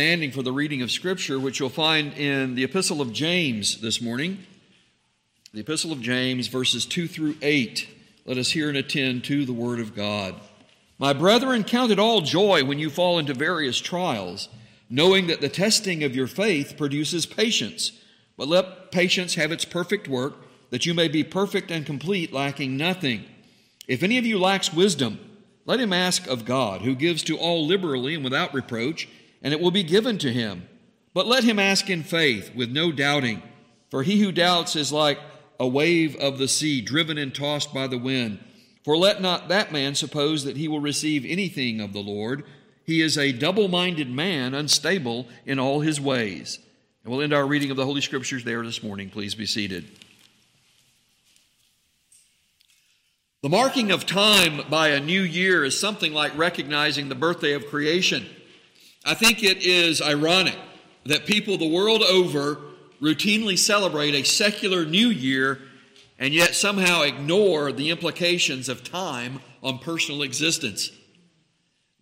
standing for the reading of Scripture, which you'll find in the Epistle of James this morning. The Epistle of James, verses 2 through 8. Let us hear and attend to the Word of God. My brethren, count it all joy when you fall into various trials, knowing that the testing of your faith produces patience. But let patience have its perfect work, that you may be perfect and complete, lacking nothing. If any of you lacks wisdom, let him ask of God, who gives to all liberally and without reproach and it will be given to him. But let him ask in faith, with no doubting. For he who doubts is like a wave of the sea, driven and tossed by the wind. For let not that man suppose that he will receive anything of the Lord. He is a double minded man, unstable in all his ways. And we'll end our reading of the Holy Scriptures there this morning. Please be seated. The marking of time by a new year is something like recognizing the birthday of creation. I think it is ironic that people the world over routinely celebrate a secular new year and yet somehow ignore the implications of time on personal existence.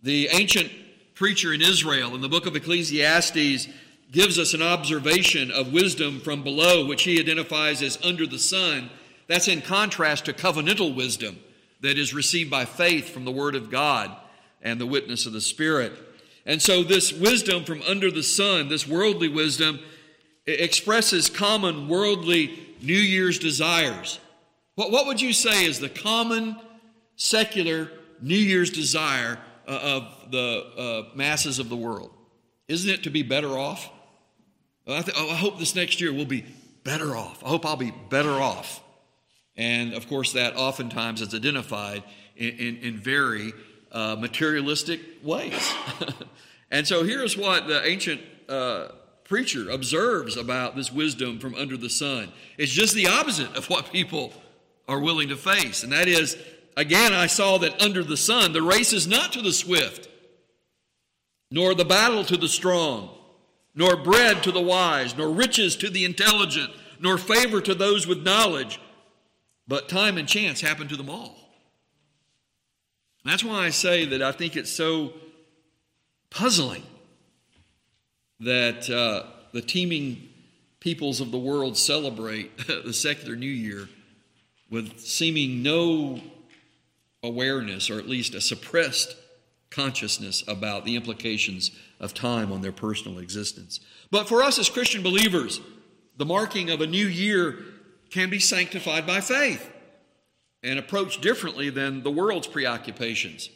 The ancient preacher in Israel in the book of Ecclesiastes gives us an observation of wisdom from below, which he identifies as under the sun. That's in contrast to covenantal wisdom that is received by faith from the Word of God and the witness of the Spirit. And so, this wisdom from under the sun, this worldly wisdom, expresses common worldly New Year's desires. What, what would you say is the common secular New Year's desire uh, of the uh, masses of the world? Isn't it to be better off? I, th- oh, I hope this next year we'll be better off. I hope I'll be better off. And of course, that oftentimes is identified in, in, in very uh, materialistic ways. and so here's what the ancient uh, preacher observes about this wisdom from under the sun. It's just the opposite of what people are willing to face. And that is, again, I saw that under the sun, the race is not to the swift, nor the battle to the strong, nor bread to the wise, nor riches to the intelligent, nor favor to those with knowledge, but time and chance happen to them all. That's why I say that I think it's so puzzling that uh, the teeming peoples of the world celebrate the secular New Year with seeming no awareness, or at least a suppressed consciousness about the implications of time on their personal existence. But for us as Christian believers, the marking of a new year can be sanctified by faith and approach differently than the world's preoccupations.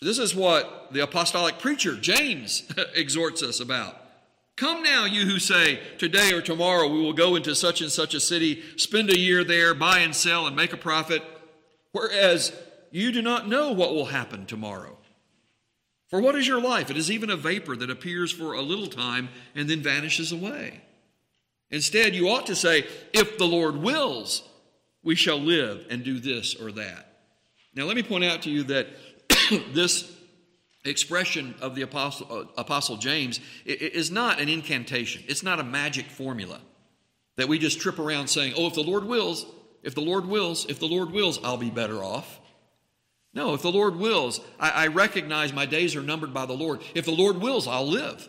This is what the apostolic preacher, James, exhorts us about. Come now, you who say, Today or tomorrow we will go into such and such a city, spend a year there, buy and sell, and make a profit, whereas you do not know what will happen tomorrow. For what is your life? It is even a vapor that appears for a little time and then vanishes away. Instead, you ought to say, If the Lord wills, we shall live and do this or that. Now, let me point out to you that this expression of the Apostle, uh, Apostle James is not an incantation, it's not a magic formula that we just trip around saying, oh, if the Lord wills, if the Lord wills, if the Lord wills, I'll be better off. No, if the Lord wills, I, I recognize my days are numbered by the Lord. If the Lord wills, I'll live.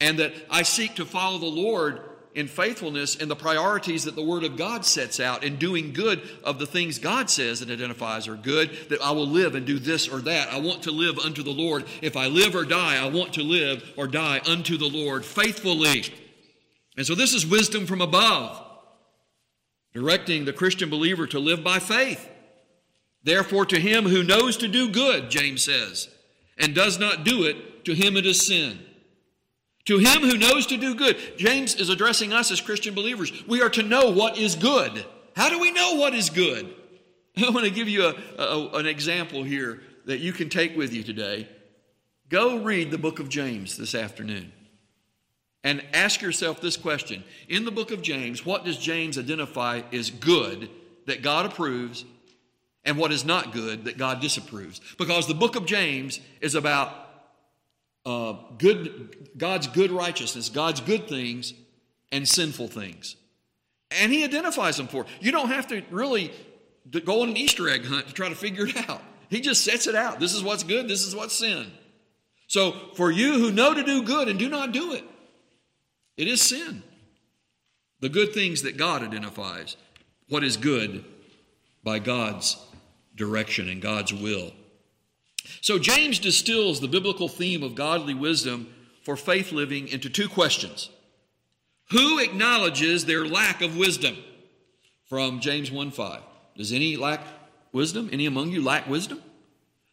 And that I seek to follow the Lord in faithfulness in the priorities that the Word of God sets out in doing good of the things God says and identifies are good, that I will live and do this or that. I want to live unto the Lord. If I live or die, I want to live or die unto the Lord faithfully. And so this is wisdom from above, directing the Christian believer to live by faith. Therefore, to him who knows to do good, James says, and does not do it, to him it is sin. To him who knows to do good. James is addressing us as Christian believers. We are to know what is good. How do we know what is good? I want to give you a, a, an example here that you can take with you today. Go read the book of James this afternoon and ask yourself this question. In the book of James, what does James identify as good that God approves and what is not good that God disapproves? Because the book of James is about uh, good, God's good righteousness, God's good things, and sinful things. And He identifies them for. You don't have to really go on an Easter egg hunt to try to figure it out. He just sets it out. This is what's good, this is what's sin. So, for you who know to do good and do not do it, it is sin. The good things that God identifies, what is good by God's direction and God's will. So, James distills the biblical theme of godly wisdom for faith living into two questions Who acknowledges their lack of wisdom? From James 1 5. Does any lack wisdom? Any among you lack wisdom?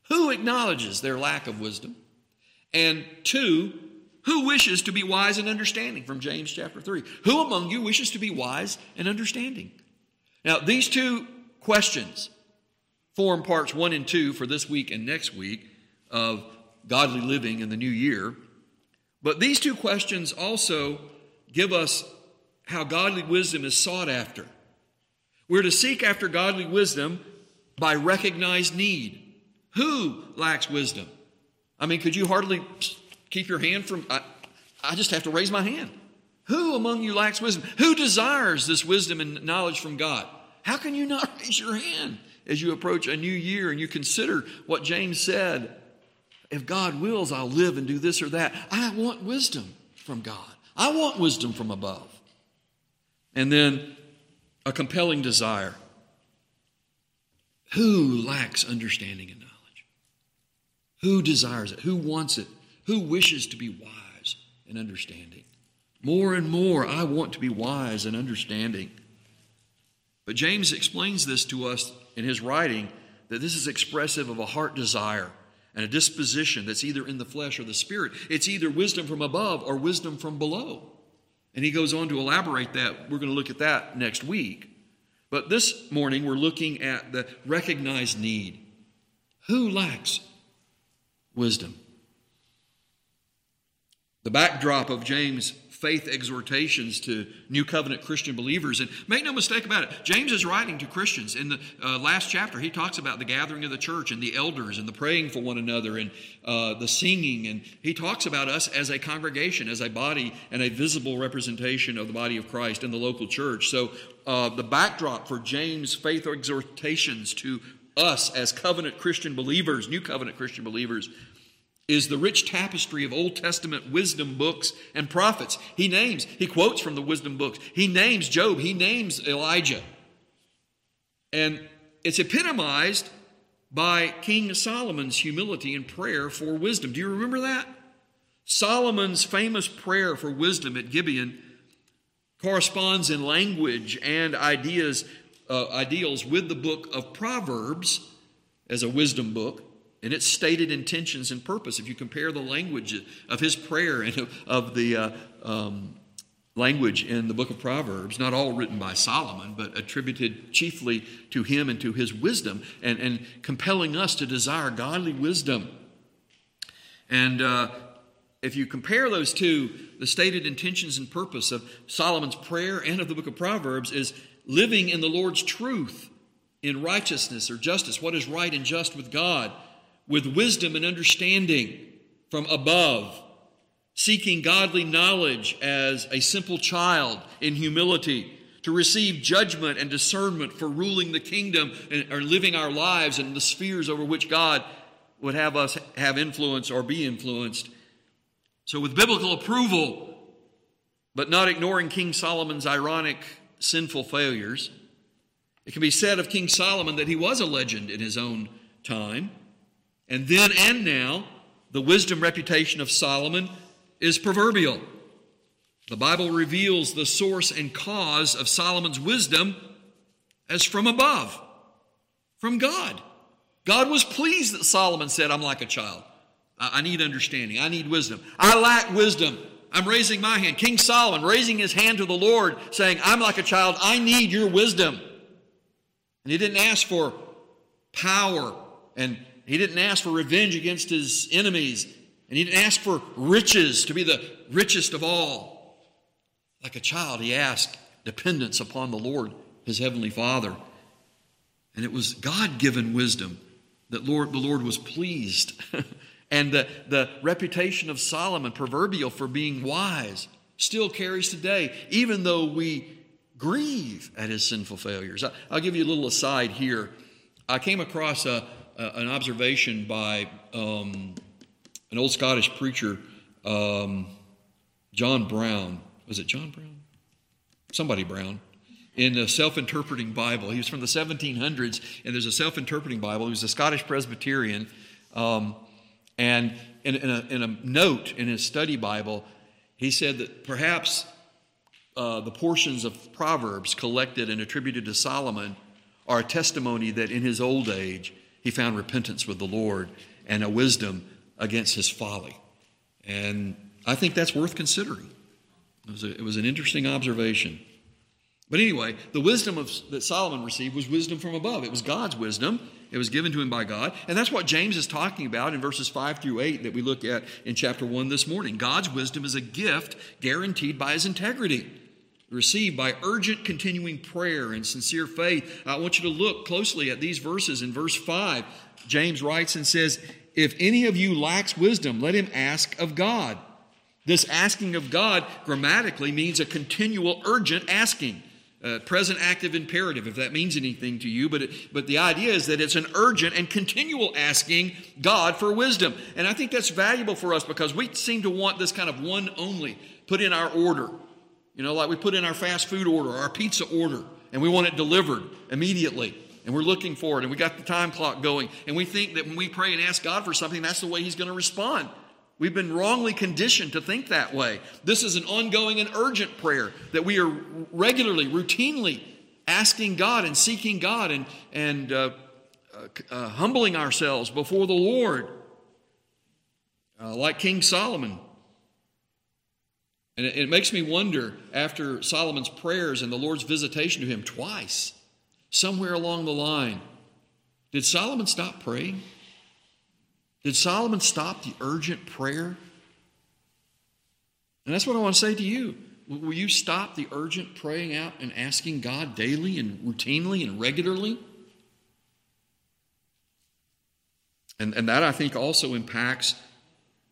Who acknowledges their lack of wisdom? And two, who wishes to be wise and understanding? From James chapter 3. Who among you wishes to be wise and understanding? Now, these two questions form parts one and two for this week and next week of godly living in the new year. But these two questions also give us how godly wisdom is sought after. We're to seek after godly wisdom by recognized need. Who lacks wisdom? I mean, could you hardly keep your hand from? I, I just have to raise my hand. Who among you lacks wisdom? Who desires this wisdom and knowledge from God? How can you not raise your hand as you approach a new year and you consider what James said? If God wills, I'll live and do this or that. I want wisdom from God. I want wisdom from above. And then a compelling desire. Who lacks understanding and knowledge? Who desires it? Who wants it? Who wishes to be wise and understanding? More and more, I want to be wise and understanding. But James explains this to us in his writing that this is expressive of a heart desire and a disposition that's either in the flesh or the spirit. It's either wisdom from above or wisdom from below. And he goes on to elaborate that. We're going to look at that next week. But this morning, we're looking at the recognized need. Who lacks wisdom. The backdrop of James' faith exhortations to new covenant Christian believers. And make no mistake about it, James is writing to Christians. In the uh, last chapter, he talks about the gathering of the church and the elders and the praying for one another and uh, the singing. And he talks about us as a congregation, as a body, and a visible representation of the body of Christ in the local church. So uh, the backdrop for James' faith exhortations to us as covenant Christian believers, new covenant Christian believers, is the rich tapestry of Old Testament wisdom books and prophets. He names, he quotes from the wisdom books. He names Job, he names Elijah. And it's epitomized by King Solomon's humility and prayer for wisdom. Do you remember that? Solomon's famous prayer for wisdom at Gibeon corresponds in language and ideas uh, ideals with the book of Proverbs as a wisdom book and its stated intentions and purpose. If you compare the language of his prayer and of, the uh, um, language in the book of Proverbs, not all written by Solomon, but attributed chiefly to him and to his wisdom, and, and compelling us to desire godly wisdom. And uh, if you compare those two, the stated intentions and purpose of Solomon's prayer and of the book of Proverbs is living in the Lord's truth, in righteousness or justice, what is right and just with God, with wisdom and understanding from above, seeking godly knowledge as a simple child in humility, to receive judgment and discernment for ruling the kingdom and, or living our lives in the spheres over which God would have us have influence or be influenced. So, with biblical approval, but not ignoring King Solomon's ironic sinful failures. It can be said of King Solomon that he was a legend in his own time. And then and now, the wisdom reputation of Solomon is proverbial. The Bible reveals the source and cause of Solomon's wisdom as from above, from God. God was pleased that Solomon said, I'm like a child. I need understanding. I need wisdom. I lack wisdom. I'm raising my hand. King Solomon raising his hand to the Lord, saying, I'm like a child. I need your wisdom. And he didn't ask for power, and he didn't ask for revenge against his enemies, and he didn't ask for riches to be the richest of all. Like a child, he asked dependence upon the Lord, his heavenly Father. And it was God given wisdom that Lord, the Lord was pleased And the, the reputation of Solomon, proverbial for being wise, still carries today, even though we grieve at his sinful failures. I, will give you a little aside here. I came across a, a, an observation by um, an old Scottish preacher, um, John Brown. Was it John Brown? Somebody Brown. In a self interpreting Bible. He was from the 1700s, and there's a self interpreting Bible. He was a Scottish Presbyterian. Um, and in, in, a, in, a, note in his study Bible, he said that perhaps uh, the portions of Proverbs collected and attributed to Solomon are a testimony that in his old age he found repentance with the Lord and a wisdom against his folly. And I think that's worth considering. It was, a, it was an interesting observation. But anyway, the wisdom of, that Solomon received was wisdom from above. It was God's wisdom. It was given to him by God. And that's what James is talking about in verses 5 through 8 that we look at in chapter 1 this morning. God's wisdom is a gift guaranteed by his integrity, received by urgent, continuing prayer and sincere faith. I want you to look closely at these verses. In verse 5, James writes and says, If any of you lacks wisdom, let him ask of God. This asking of God grammatically means a continual, urgent asking uh, present active imperative, if that means anything to you. But, it, but the idea is that it's an urgent and continual asking God for wisdom. And I think that's valuable for us because we seem to want this kind of one only put in our order. You know, like we put in our fast food order, our pizza order, and we want it delivered immediately. And we're looking for it, and we got the time clock going. And we think that when we pray and ask God for something, that's the way He's going to respond. We've been wrongly conditioned to think that way. This is an ongoing and urgent prayer that we are regularly, routinely asking God and seeking God and, and uh, uh, uh, humbling ourselves before the Lord, uh, like King Solomon. And it, makes me wonder after Solomon's prayers and the Lord's visitation to him twice, somewhere along the line, did Solomon stop praying? Did Solomon stop the urgent prayer? And that's what I want to say to you. Will you stop the urgent praying out and asking God daily and routinely and regularly? And, and that, I think, also impacts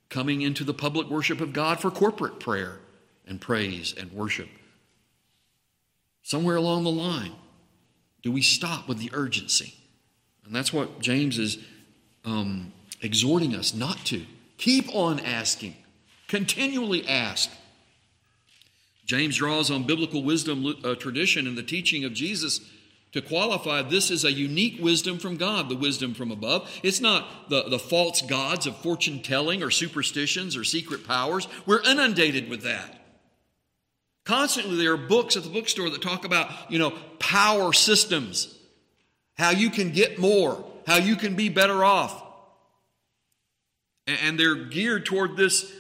coming into the public worship of God for corporate prayer and praise and worship. Somewhere along the line, do we stop with the urgency? And that's what James is um, exhorting us not to. Keep on asking, continually ask. James draws on biblical wisdom uh, tradition and the teaching of Jesus to qualify this is a unique wisdom from God, the wisdom from above. It's not the, the false gods of fortune telling or superstitions or secret powers. We're inundated with that. Constantly, there are books at the bookstore that talk about, you know, power systems, how you can get more, how you can be better off. And they're geared toward this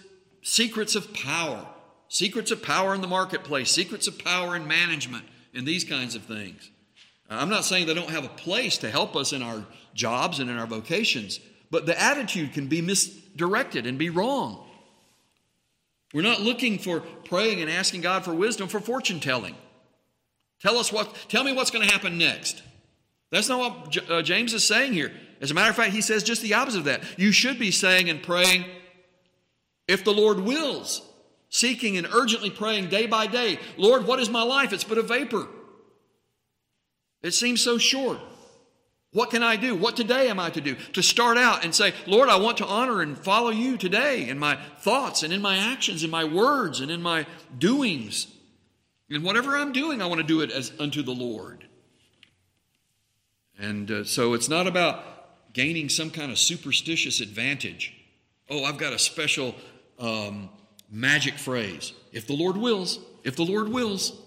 secrets of power, secrets of power in the marketplace, secrets of power in management, and these kinds of things. I'm not saying they don't have a place to help us in our jobs and in our vocations, but the attitude can be misdirected and be wrong. We're not looking for praying and asking God for wisdom for fortune telling. Tell us what, tell me what's going to happen next. That's not what uh, James is saying here. As a matter of fact, he says just the opposite of that. You should be saying and praying, if the Lord wills, seeking and urgently praying day by day, Lord, what is my life? It's but a vapor. It seems so short. What can I do? What today am I to do? To start out and say, Lord, I want to honor and follow you today in my thoughts and in my actions, in my words and in my doings. And whatever I'm doing, I want to do it as unto the Lord. And uh, so it's not about gaining some kind of superstitious advantage. Oh, I've got a special um, magic phrase. If the Lord wills, if the Lord wills.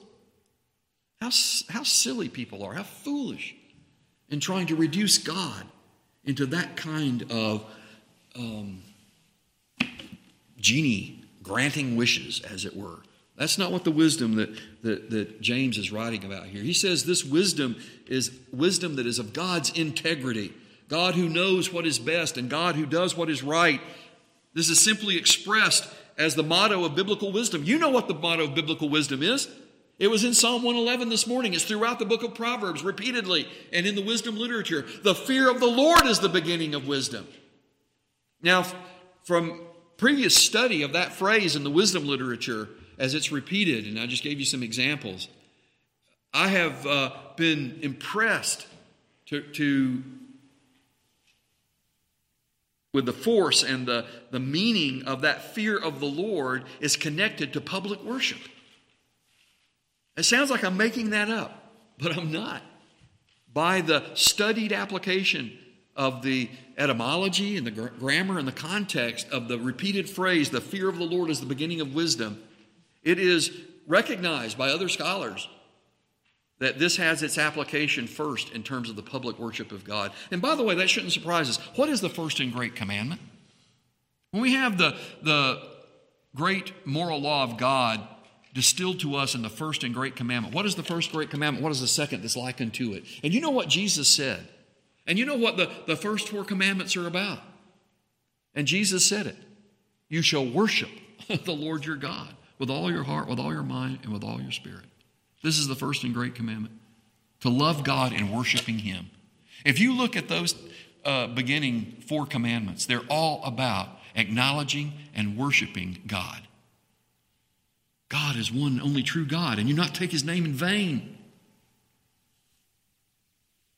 How, how silly people are, how foolish in trying to reduce God into that kind of um, genie granting wishes, as it were. That's not what the wisdom that, that, that James is writing about here. He says this wisdom is wisdom that is of God's integrity. God who knows what is best and God who does what is right. This is simply expressed as the motto of biblical wisdom. You know what the motto of biblical wisdom is. It was in Psalm 111 this morning. It's throughout the book of Proverbs repeatedly and in the wisdom literature. The fear of the Lord is the beginning of wisdom. Now, from previous study of that phrase in the wisdom literature as it's repeated, and I just gave you some examples, I have uh, been impressed to, to with the force and the, the meaning of that fear of the Lord is connected to public worship. It sounds like I'm making that up, but I'm not. By the studied application of the etymology and the gr- grammar and the context of the repeated phrase, the fear of the Lord is the beginning of wisdom, it is recognized by other scholars that this has its application first in terms of the public worship of God. And by the way, that shouldn't surprise us. What is the first and great commandment? When we have the, the great moral law of God distilled to us in the first and great commandment, what is the first great commandment? What is the second that's likened to it? And you know what Jesus said? And you know what the, the first four commandments are about? And Jesus said it You shall worship the Lord your God with all your heart, with all your mind, and with all your spirit. This is the first and great commandment to love God and worshiping Him. If you look at those uh, beginning four commandments, they're all about acknowledging and worshiping God. God is one only true God, and you not take His name in vain.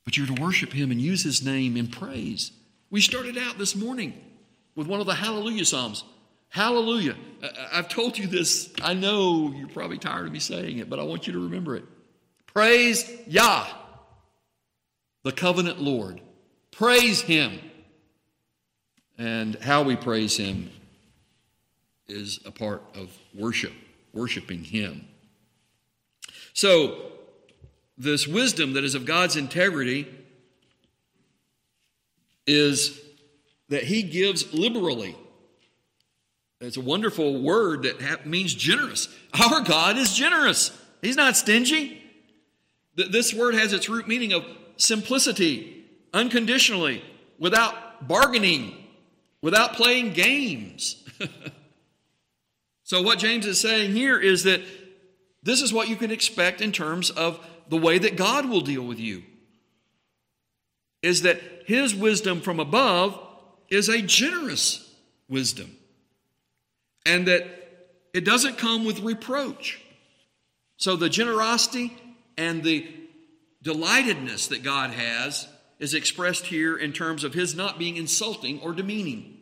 But you're to worship Him and use His name in praise. We started out this morning with one of the Hallelujah Psalms. Hallelujah. I've told you this. I know you're probably tired of me saying it, but I want you to remember it. Praise Yah, the covenant Lord. Praise Him. And how we praise Him is a part of worship, worshiping Him. So, this wisdom that is of God's integrity is that He gives liberally. It's a wonderful word that means generous. Our God is generous, He's not stingy. This word has its root meaning of simplicity, unconditionally, without bargaining, without playing games. so, what James is saying here is that this is what you can expect in terms of the way that God will deal with you. Is that his wisdom from above is a generous wisdom and that it doesn't come with reproach. So the generosity and the delightedness that God has is expressed here in terms of His not being insulting or demeaning.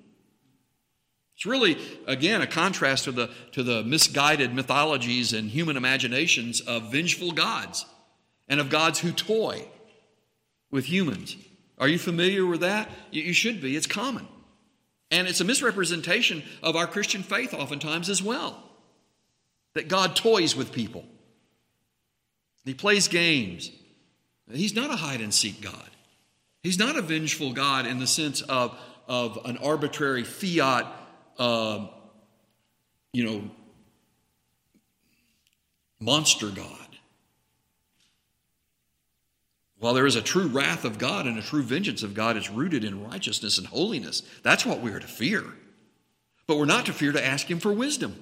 It's really, again, a contrast to the, to the misguided mythologies and human imaginations of vengeful gods and of gods who toy with humans. Are you familiar with that? You should be. It's common. And it's a misrepresentation of our Christian faith, oftentimes, as well. That God toys with people, He plays games. He's not a hide and seek God. He's not a vengeful God in the sense of, of an arbitrary fiat, uh, you know, monster God. While there is a true wrath of God and a true vengeance of God, is rooted in righteousness and holiness. That's what we are to fear. But we're not to fear to ask Him for wisdom.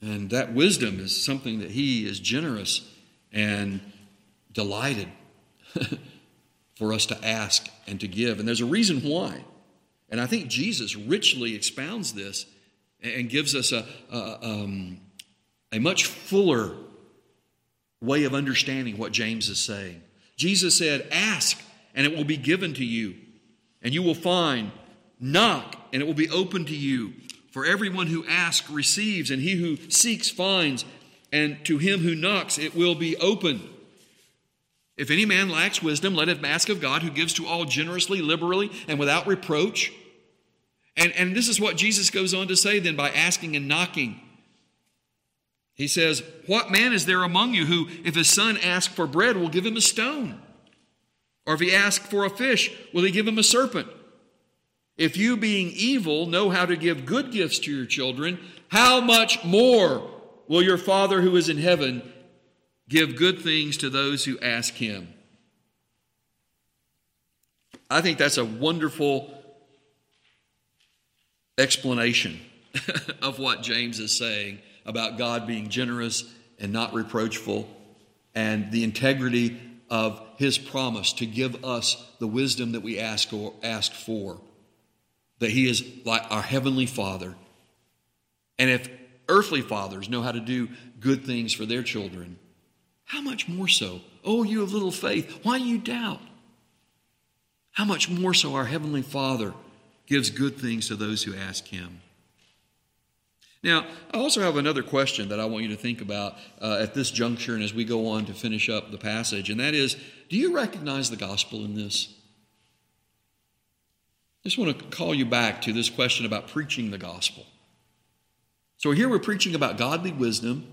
And that wisdom is something that He is generous and delighted for us to ask and to give. And there's a reason why. And I think Jesus richly expounds this and gives us a, a, um, a much fuller way of understanding what James is saying. Jesus said, Ask, and it will be given to you, and you will find. Knock, and it will be open to you. For everyone who asks receives, and he who seeks finds, and to him who knocks it will be open. If any man lacks wisdom, let him ask of God, who gives to all generously, liberally, and without reproach. And, and this is what Jesus goes on to say then by asking and knocking. He says, What man is there among you who, if his son asks for bread, will give him a stone? Or if he asks for a fish, will he give him a serpent? If you, being evil, know how to give good gifts to your children, how much more will your Father who is in heaven give good things to those who ask him? I think that's a wonderful explanation of what James is saying about God being generous and not reproachful, and the integrity of his promise to give us the wisdom that we ask or ask for. That he is like our heavenly Father. And if earthly fathers know how to do good things for their children, how much more so? Oh, you of little faith, why do you doubt? how much more so our Heavenly Father gives good things to those who ask Him. Now, I also have another question that I want you to think about uh, at this juncture and as we go on to finish up the passage, and that is do you recognize the gospel in this? I just want to call you back to this question about preaching the gospel. So here we're preaching about godly wisdom,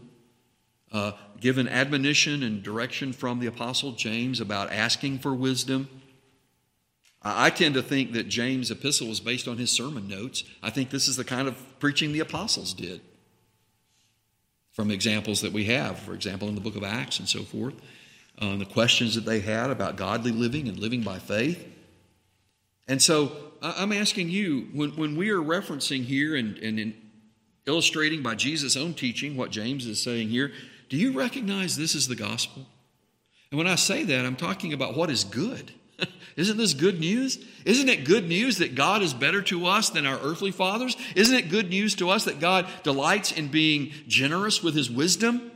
uh, given admonition and direction from the Apostle James about asking for wisdom. I tend to think that James' epistle was based on his sermon notes. I think this is the kind of preaching the apostles did. From examples that we have, for example, in the book of Acts and so forth, uh, the questions that they had about godly living and living by faith. And so I'm asking you, when, when we are referencing here and, and in illustrating by Jesus' own teaching what James is saying here, do you recognize this is the gospel? And when I say that, I'm talking about what is good. Isn't this good news? Isn't it good news that God is better to us than our earthly fathers? Isn't it good news to us that God delights in being generous with his wisdom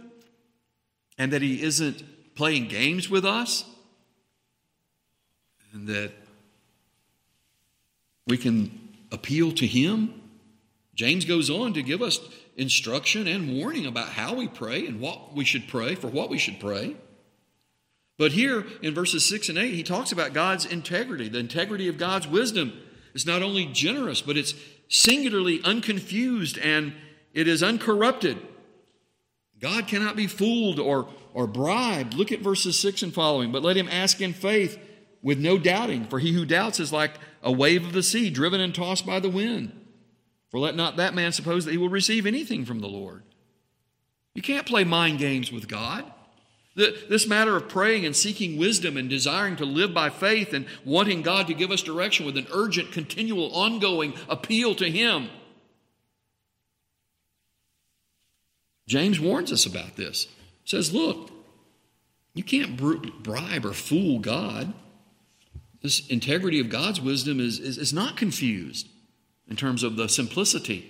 and that he isn't playing games with us? And that we can appeal to him? James goes on to give us instruction and warning about how we pray and what we should pray, for what we should pray. But here in verses 6 and 8, he talks about God's integrity, the integrity of God's wisdom. It's not only generous, but it's singularly unconfused and it is uncorrupted. God cannot be fooled or, or bribed. Look at verses 6 and following. But let him ask in faith with no doubting, for he who doubts is like a wave of the sea, driven and tossed by the wind. For let not that man suppose that he will receive anything from the Lord. You can't play mind games with God. This matter of praying and seeking wisdom and desiring to live by faith and wanting God to give us direction with an urgent, continual, ongoing appeal to Him. James warns us about this. He says, Look, you can't bribe or fool God. This integrity of God's wisdom is, is, is not confused in terms of the simplicity.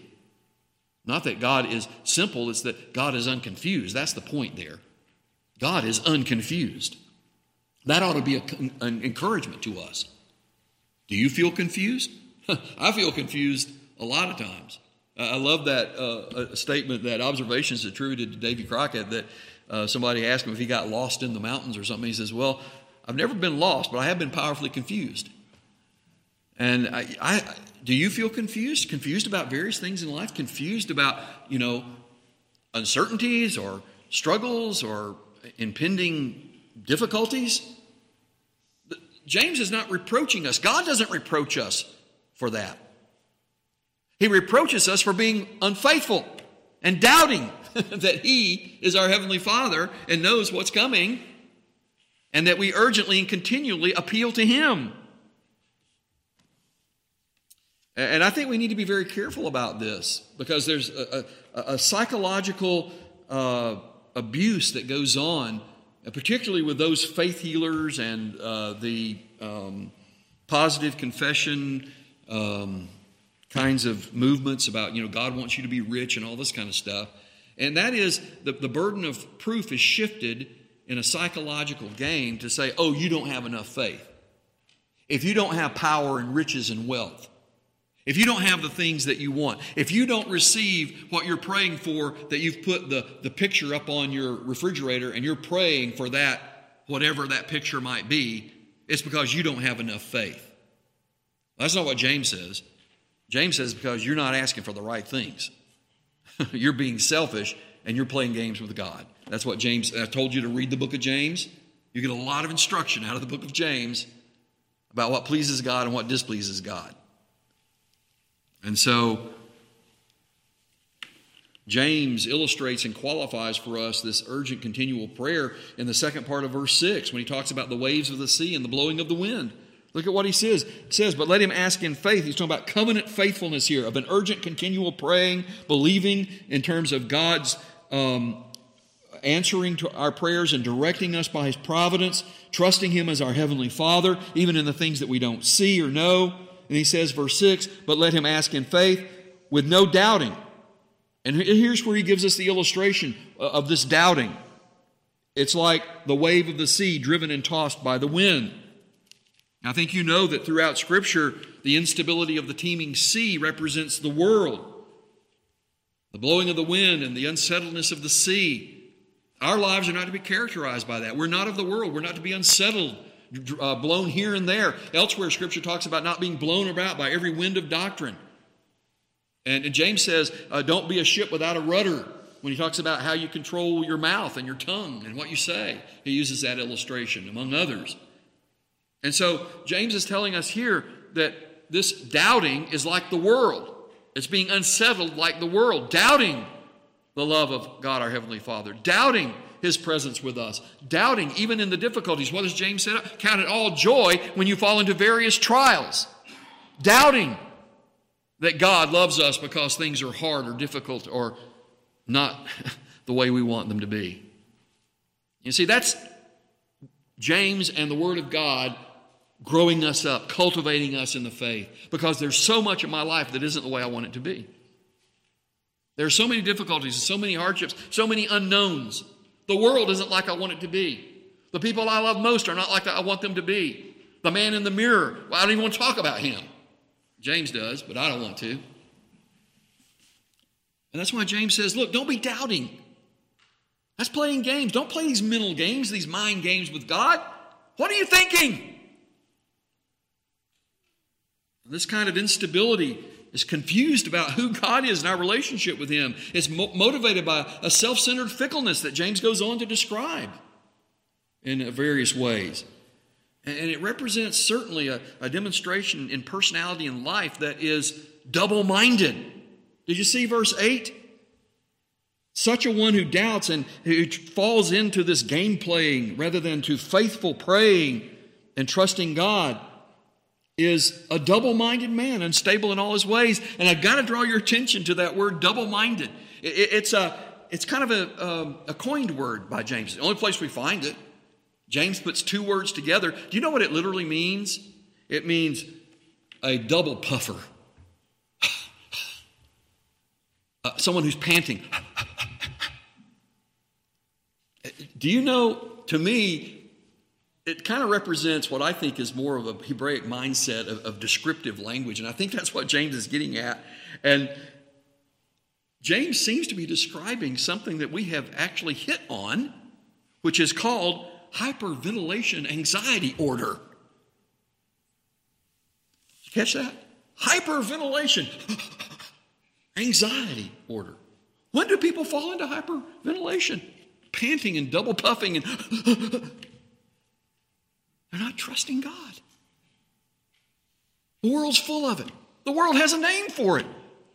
Not that God is simple, it's that God is unconfused. That's the point there. God is unconfused. That ought to be a, an encouragement to us. Do you feel confused? I feel confused a lot of times. I love that uh, statement, that observation is attributed to Davy Crockett that uh, somebody asked him if he got lost in the mountains or something. He says, Well, I've never been lost, but I have been powerfully confused. And I, I, do you feel confused? Confused about various things in life? Confused about, you know, uncertainties or struggles or impending difficulties. James is not reproaching us. God doesn't reproach us for that. He reproaches us for being unfaithful and doubting that He is our Heavenly Father and knows what's coming, and that we urgently and continually appeal to Him. And I think we need to be very careful about this because there's a, a, a psychological uh, abuse that goes on, uh, particularly with those faith healers and uh, the um, positive confession um, kinds of movements about, you know, God wants you to be rich and all this kind of stuff. And that is the, the burden of proof is shifted in a psychological game to say, oh, you don't have enough faith. If you don't have power and riches and wealth, if you don't have the things that you want, if you don't receive what you're praying for, that you've put the, the picture up on your refrigerator and you're praying for that, whatever that picture might be, it's because you don't have enough faith. That's not what James says. James says because you're not asking for the right things. you're being selfish and you're playing games with God. That's what James, I told you to read the book of James. You get a lot of instruction out of the book of James about what pleases God and what displeases God. And so James illustrates and qualifies for us this urgent continual prayer in the second part of verse 6 when he talks about the waves of the sea and the blowing of the wind. Look at what he says. It says, but let him ask in faith. He's talking about covenant faithfulness here, of an urgent, continual praying, believing in terms of God's um, answering to our prayers and directing us by his providence, trusting him as our heavenly Father, even in the things that we don't see or know. And he says, verse 6, but let him ask in faith with no doubting. And here's where he gives us the illustration of this doubting. It's like the wave of the sea driven and tossed by the wind. I think you know that throughout Scripture, the instability of the teeming sea represents the world. The blowing of the wind and the unsettledness of the sea. Our lives are not to be characterized by that. We're not of the world. We're not to be unsettled, uh, blown here and there. Elsewhere, Scripture talks about not being blown about by every wind of doctrine. And, and James says, uh, don't be a ship without a rudder when he talks about how you control your mouth and your tongue and what you say. He uses that illustration, among others. And so James is telling us here that this doubting is like the world. It's being unsettled like the world, doubting the love of God our Heavenly Father, doubting His presence with us, doubting even in the difficulties. What does James say? Count it all joy when you fall into various trials, doubting that God loves us because things are hard or difficult or not the way we want them to be. You see, that's James and the Word of God growing us up, cultivating us in the faith, because there's so much of my life that isn't the way I want it to be. There are so many difficulties, so many hardships, so many unknowns. The world isn't like I want it to be. The people I love most are not like I want them to be. The man in the mirror, well, I don't even want to talk about him. James does, but I don't want to. And that's why James says, look, don't be doubting. That's playing games. Don't play these mental games, these mind games with God. What are you thinking? This kind of instability is confused about who God is and our relationship with Him. It's mo- motivated by a self centered fickleness that James goes on to describe in various ways. And it represents certainly a, a demonstration in personality and life that is double minded. Did you see verse 8? Such a one who doubts and who falls into this game playing rather than to faithful praying and trusting God is a double minded man, unstable in all his ways. And I've got to draw your attention to that word double minded. It's, a, it's kind of a, um, a coined word by James, the only place we find it. James puts two words together. Do you know what it literally means? It means a double puffer. uh, someone who's panting. Uh, uh, uh, Do you know, to me, it kind of represents what I think is more of a Hebraic mindset of, of, descriptive language. And I think that's what James is getting at. And James seems to be describing something that we have actually hit on, which is called hyperventilation anxiety order. Catch that? Hyperventilation anxiety order. When do people fall into hyperventilation? Panting and double puffing and they're not trusting God. The world's full of it. The world has a name for it.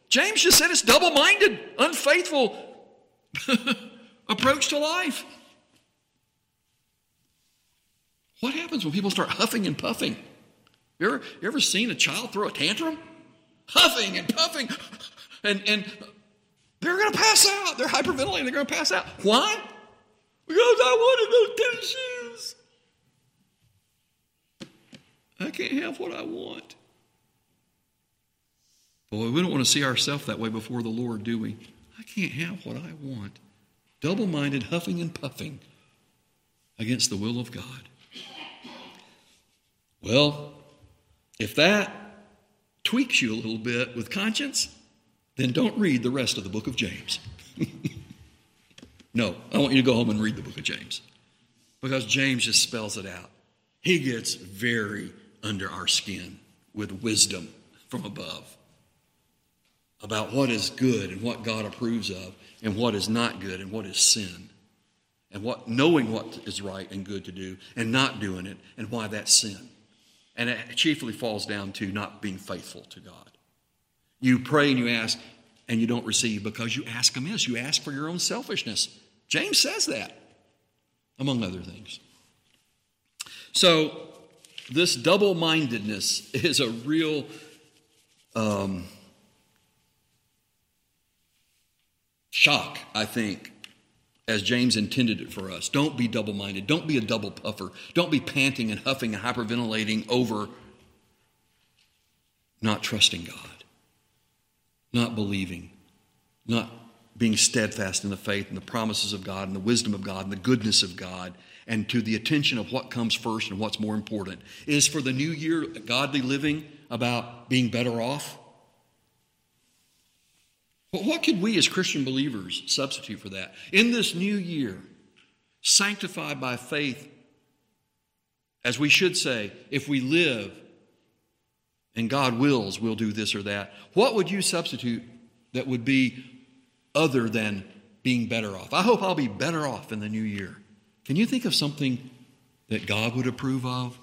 James just said it's double minded, unfaithful approach to life. What happens when people start huffing and puffing? You ever, you ever seen a child throw a tantrum? Huffing and puffing, and, and they're going to pass out. They're hyperventilating. They're going to pass out. Why? Because I wanted those tennis I can't have what I want. Boy, we don't want to see ourselves that way before the Lord, do we? I can't have what I want. Double minded, huffing and puffing against the will of God. Well, if that tweaks you a little bit with conscience, then don't read the rest of the book of James. no, I want you to go home and read the book of James because James just spells it out. He gets very under our skin with wisdom from above about what is good and what God approves of and what is not good and what is sin and what knowing what is right and good to do and not doing it and why that's sin. And it chiefly falls down to not being faithful to God. You pray and you ask and you don't receive because you ask amiss. You ask for your own selfishness. James says that, among other things. So this double mindedness is a real um, shock, I think, as James intended it for us. Don't be double minded. Don't be a double puffer. Don't be panting and huffing and hyperventilating over not trusting God, not believing, not being steadfast in the faith and the promises of God and the wisdom of God and the goodness of God and to the attention of what comes first and what's more important. Is for the new year godly living about being better off? But what could we as Christian believers substitute for that? In this new year, sanctified by faith, as we should say, if we live and God wills, we'll do this or that. What would you substitute that would be other than being better off? I hope I'll be better off in the new year. Can you think of something that God would approve of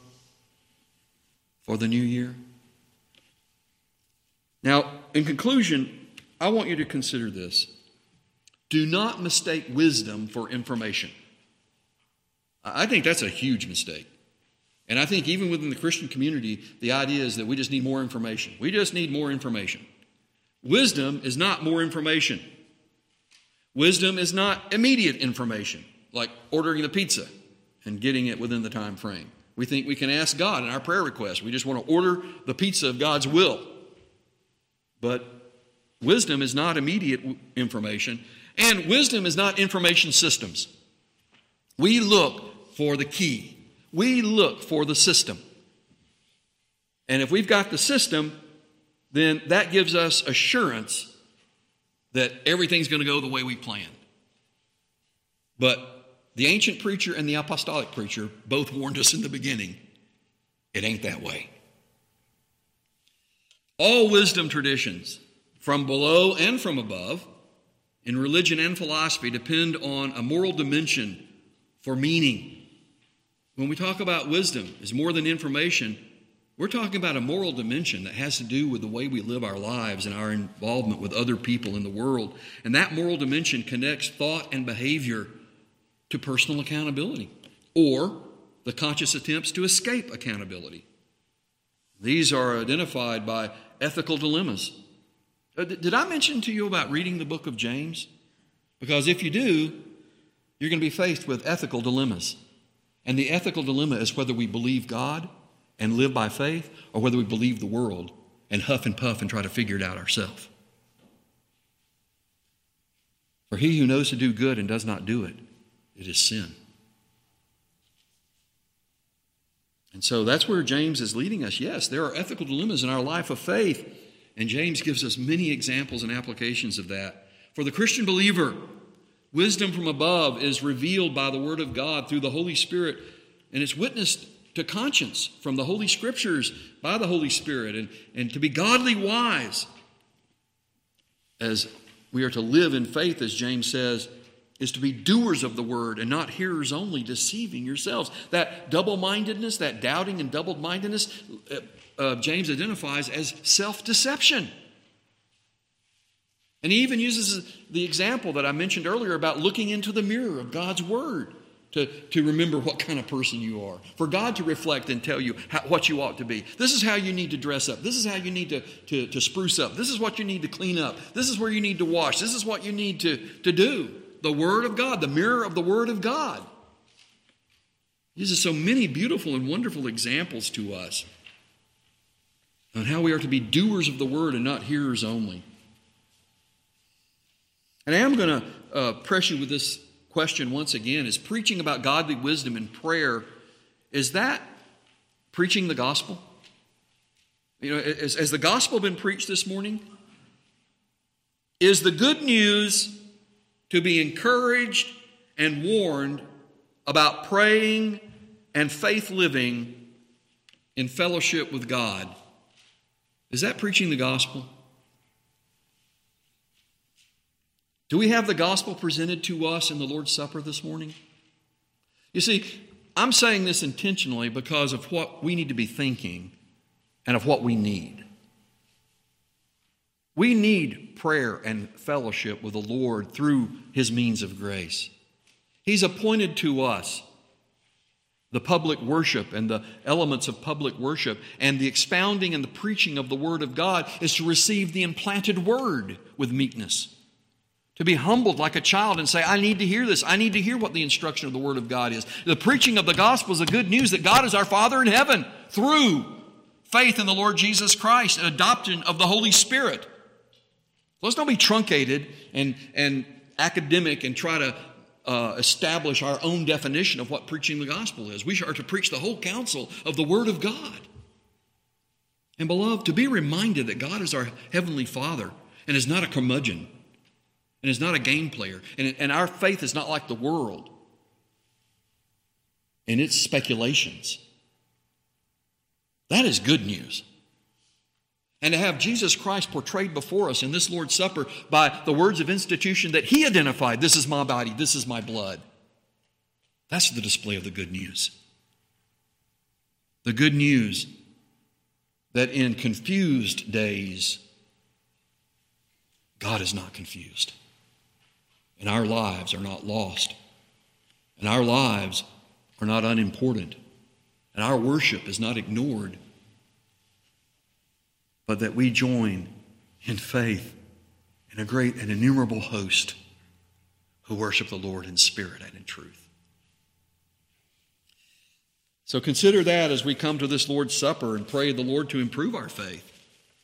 for the new year? Now, in conclusion, I want you to consider this. Do not mistake wisdom for information. I think that's a huge mistake. And I think even within the Christian community, the idea is that we just need more information. We just need more information. Wisdom is not more information. Wisdom is not immediate information, like ordering the pizza and getting it within the time frame. We think we can ask God in our prayer request. We just want to order the pizza of God's will. But wisdom is not immediate information, and wisdom is not information systems. We look for the key, we look for the system. And if we've got the system, then that gives us assurance that everything's going to go the way we planned. But the ancient preacher and the apostolic preacher both warned us in the beginning it ain't that way. All wisdom traditions, from below and from above, in religion and philosophy, depend on a moral dimension for meaning. When we talk about wisdom as more than information, we're talking about a moral dimension that has to do with the way we live our lives and our involvement with other people in the world. And that moral dimension connects thought and behavior to personal accountability or the conscious attempts to escape accountability. These are identified by ethical dilemmas. Uh, did I mention to you about reading the book of James? Because if you do, you're going to be faced with ethical dilemmas. And the ethical dilemma is whether we believe God and live by faith, or whether we believe the world and huff and puff and try to figure it out ourselves. For he who knows to do good and does not do it, it is sin. And so that's where James is leading us. Yes, there are ethical dilemmas in our life of faith, and James gives us many examples and applications of that. For the Christian believer, wisdom from above is revealed by the Word of God through the Holy Spirit, and it's witnessed to conscience from the Holy Scriptures by the Holy Spirit and, and to be godly wise. As we are to live in faith, as James says, is to be doers of the word and not hearers only, deceiving yourselves. That double mindedness, that doubting and double mindedness, uh, uh, James identifies as self deception. And he even uses the example that I mentioned earlier about looking into the mirror of God's word to, to remember what kind of person you are, for God to reflect and tell you how, what you ought to be. This is how you need to dress up. This is how you need to, to, to spruce up. This is what you need to clean up. This is where you need to wash. This is what you need to, to do. The Word of God, the mirror of the Word of God. These are so many beautiful and wonderful examples to us on how we are to be doers of the Word and not hearers only. And I am going to uh, press you with this question once again is preaching about godly wisdom and prayer, is that preaching the gospel? You know, has, has the gospel been preached this morning? Is the good news to be encouraged and warned about praying and faith living in fellowship with God? Is that preaching the gospel? Do we have the gospel presented to us in the Lord's Supper this morning? You see, I'm saying this intentionally because of what we need to be thinking and of what we need. We need prayer and fellowship with the Lord through His means of grace. He's appointed to us the public worship and the elements of public worship, and the expounding and the preaching of the Word of God is to receive the implanted Word with meekness to be humbled like a child and say, I need to hear this. I need to hear what the instruction of the Word of God is. The preaching of the gospel is the good news that God is our Father in heaven through faith in the Lord Jesus Christ and adoption of the Holy Spirit. Let's not be truncated and, and academic and try to uh, establish our own definition of what preaching the gospel is. We are to preach the whole counsel of the Word of God. And, beloved, to be reminded that God is our Heavenly Father and is not a curmudgeon and is not a game player, and, and our faith is not like the world and its speculations. That is good news. And to have Jesus Christ portrayed before us in this Lord's Supper by the words of institution that He identified this is my body, this is my blood. That's the display of the good news. The good news that in confused days, God is not confused. And our lives are not lost. And our lives are not unimportant. And our worship is not ignored but that we join in faith in a great and innumerable host who worship the Lord in spirit and in truth. So consider that as we come to this Lord's Supper and pray the Lord to improve our faith.